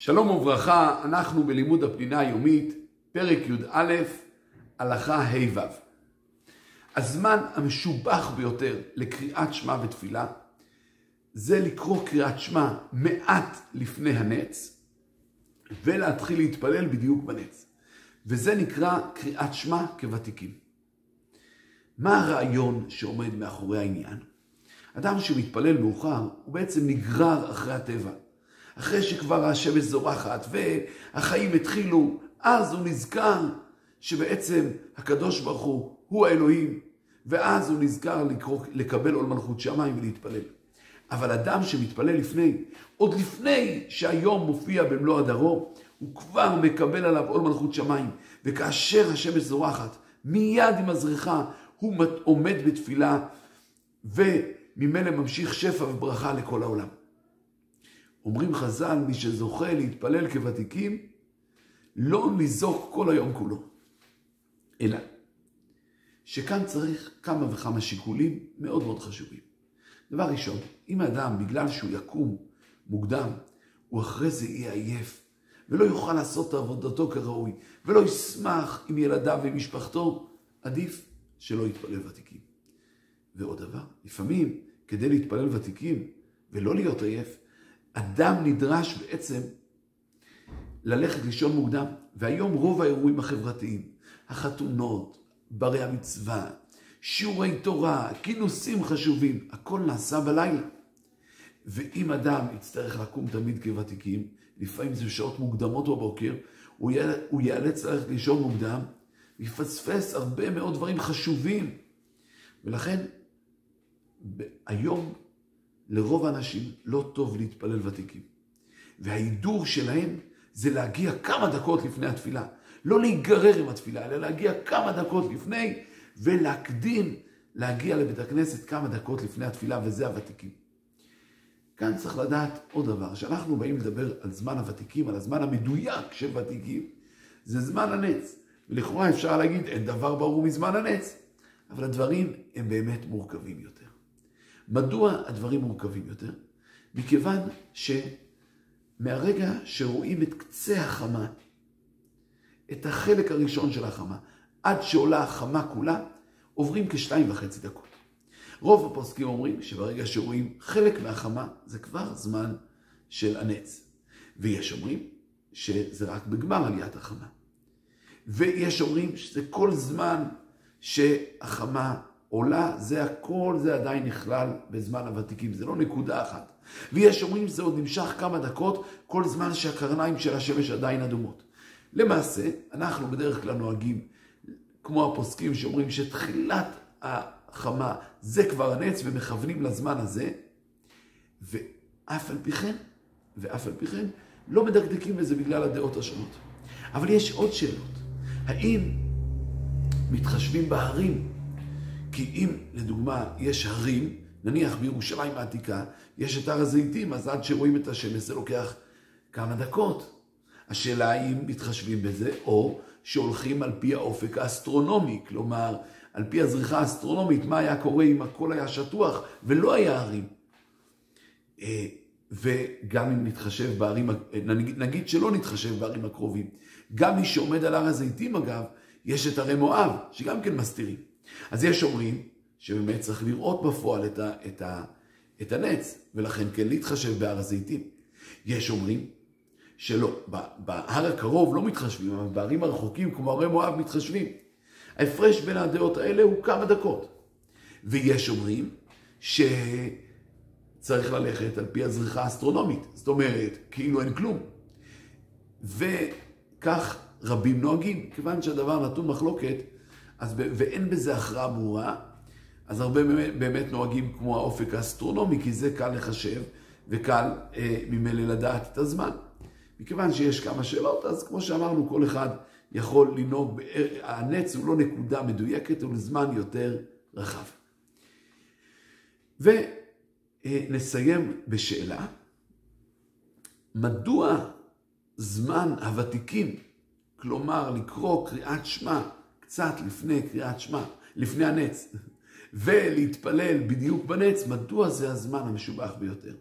שלום וברכה, אנחנו בלימוד הפנינה היומית, פרק י"א, הלכה ה"ו. הזמן המשובח ביותר לקריאת שמע ותפילה זה לקרוא קריאת שמע מעט לפני הנץ ולהתחיל להתפלל בדיוק בנץ. וזה נקרא קריאת שמע כוותיקים. מה הרעיון שעומד מאחורי העניין? אדם שמתפלל מאוחר הוא בעצם נגרר אחרי הטבע. אחרי שכבר השמש זורחת והחיים התחילו, אז הוא נזכר שבעצם הקדוש ברוך הוא הוא האלוהים, ואז הוא נזכר לקרוא, לקבל עול מלכות שמיים ולהתפלל. אבל אדם שמתפלל לפני, עוד לפני שהיום מופיע במלוא הדרו, הוא כבר מקבל עליו עול מלכות שמיים, וכאשר השמש זורחת, מיד עם הזריחה, הוא עומד בתפילה, וממילא ממשיך שפע וברכה לכל העולם. אומרים חז"ל, מי שזוכה להתפלל כוותיקים, לא ניזוק כל היום כולו. אלא שכאן צריך כמה וכמה שיקולים מאוד מאוד חשובים. דבר ראשון, אם האדם, בגלל שהוא יקום מוקדם, הוא אחרי זה יהיה עייף, ולא יוכל לעשות את עבודתו כראוי, ולא ישמח עם ילדיו ומשפחתו, עדיף שלא יתפלל ותיקים. ועוד דבר, לפעמים, כדי להתפלל ותיקים ולא להיות עייף, אדם נדרש בעצם ללכת לישון מוקדם, והיום רוב האירועים החברתיים, החתונות, ברי המצווה, שיעורי תורה, כינוסים חשובים, הכל נעשה בלילה. ואם אדם יצטרך לקום תמיד כוותיקים, לפעמים זה בשעות מוקדמות בבוקר, הוא, הוא ייאלץ ללכת לישון מוקדם, ויפספס הרבה מאוד דברים חשובים. ולכן, היום לרוב האנשים לא טוב להתפלל ותיקים. וההידור שלהם זה להגיע כמה דקות לפני התפילה. לא להיגרר עם התפילה, אלא להגיע כמה דקות לפני, ולהקדים להגיע לבית הכנסת כמה דקות לפני התפילה, וזה הוותיקים. כאן צריך לדעת עוד דבר, כשאנחנו באים לדבר על זמן הוותיקים, על הזמן המדויק של ותיקים, זה זמן הנץ. ולכאורה אפשר להגיד, אין דבר ברור מזמן הנץ, אבל הדברים הם באמת מורכבים יותר. מדוע הדברים מורכבים יותר? מכיוון שמהרגע שרואים את קצה החמה, את החלק הראשון של החמה, עד שעולה החמה כולה, עוברים כשתיים וחצי דקות. רוב הפוסקים אומרים שברגע שרואים חלק מהחמה, זה כבר זמן של הנץ. ויש אומרים שזה רק בגמר עליית החמה. ויש אומרים שזה כל זמן שהחמה עולה, זה הכל, זה עדיין נכלל בזמן הוותיקים, זה לא נקודה אחת. ויש אומרים שזה עוד נמשך כמה דקות, כל זמן שהקרניים של השמש עדיין אדומות. למעשה, אנחנו בדרך כלל נוהגים, כמו הפוסקים שאומרים שתחילת החמה זה כבר הנץ ומכוונים לזמן הזה, ואף על פי כן, ואף על פי כן, לא מדקדקים בזה בגלל הדעות השונות. אבל יש עוד שאלות. האם מתחשבים בהרים כי אם, לדוגמה, יש הרים, נניח בירושלים העתיקה, יש את הר הזיתים, אז עד שרואים את השמש זה לוקח כמה דקות. השאלה האם מתחשבים בזה, או שהולכים על פי האופק האסטרונומי, כלומר, על פי הזריחה האסטרונומית, מה היה קורה אם הכל היה שטוח ולא היה הרים. אה, וגם אם נתחשב בערים, נגיד שלא נתחשב בערים הקרובים. גם מי שעומד על הר הזיתים, אגב, יש את הרי מואב, שגם כן מסתירים. אז יש אומרים שבאמת צריך לראות בפועל את, ה, את, ה, את הנץ, ולכן כן להתחשב בהר הזיתים. יש אומרים שלא, בהר הקרוב לא מתחשבים, אבל בערים הרחוקים כמו הרי מואב מתחשבים. ההפרש בין הדעות האלה הוא כמה דקות. ויש אומרים שצריך ללכת על פי הזריחה האסטרונומית, זאת אומרת, כאילו אין כלום. וכך רבים נוהגים, כיוון שהדבר נתון מחלוקת אז, ואין בזה הכרעה ברורה, אז הרבה באמת, באמת נוהגים כמו האופק האסטרונומי, כי זה קל לחשב וקל אה, ממילא לדעת את הזמן. מכיוון שיש כמה שאלות, אז כמו שאמרנו, כל אחד יכול לנהוג, הנץ הוא לא נקודה מדויקת, הוא לזמן יותר רחב. ונסיים בשאלה, מדוע זמן הוותיקים, כלומר לקרוא קריאת שמע קצת לפני קריאת שמע, לפני הנץ, ולהתפלל בדיוק בנץ, מדוע זה הזמן המשובח ביותר?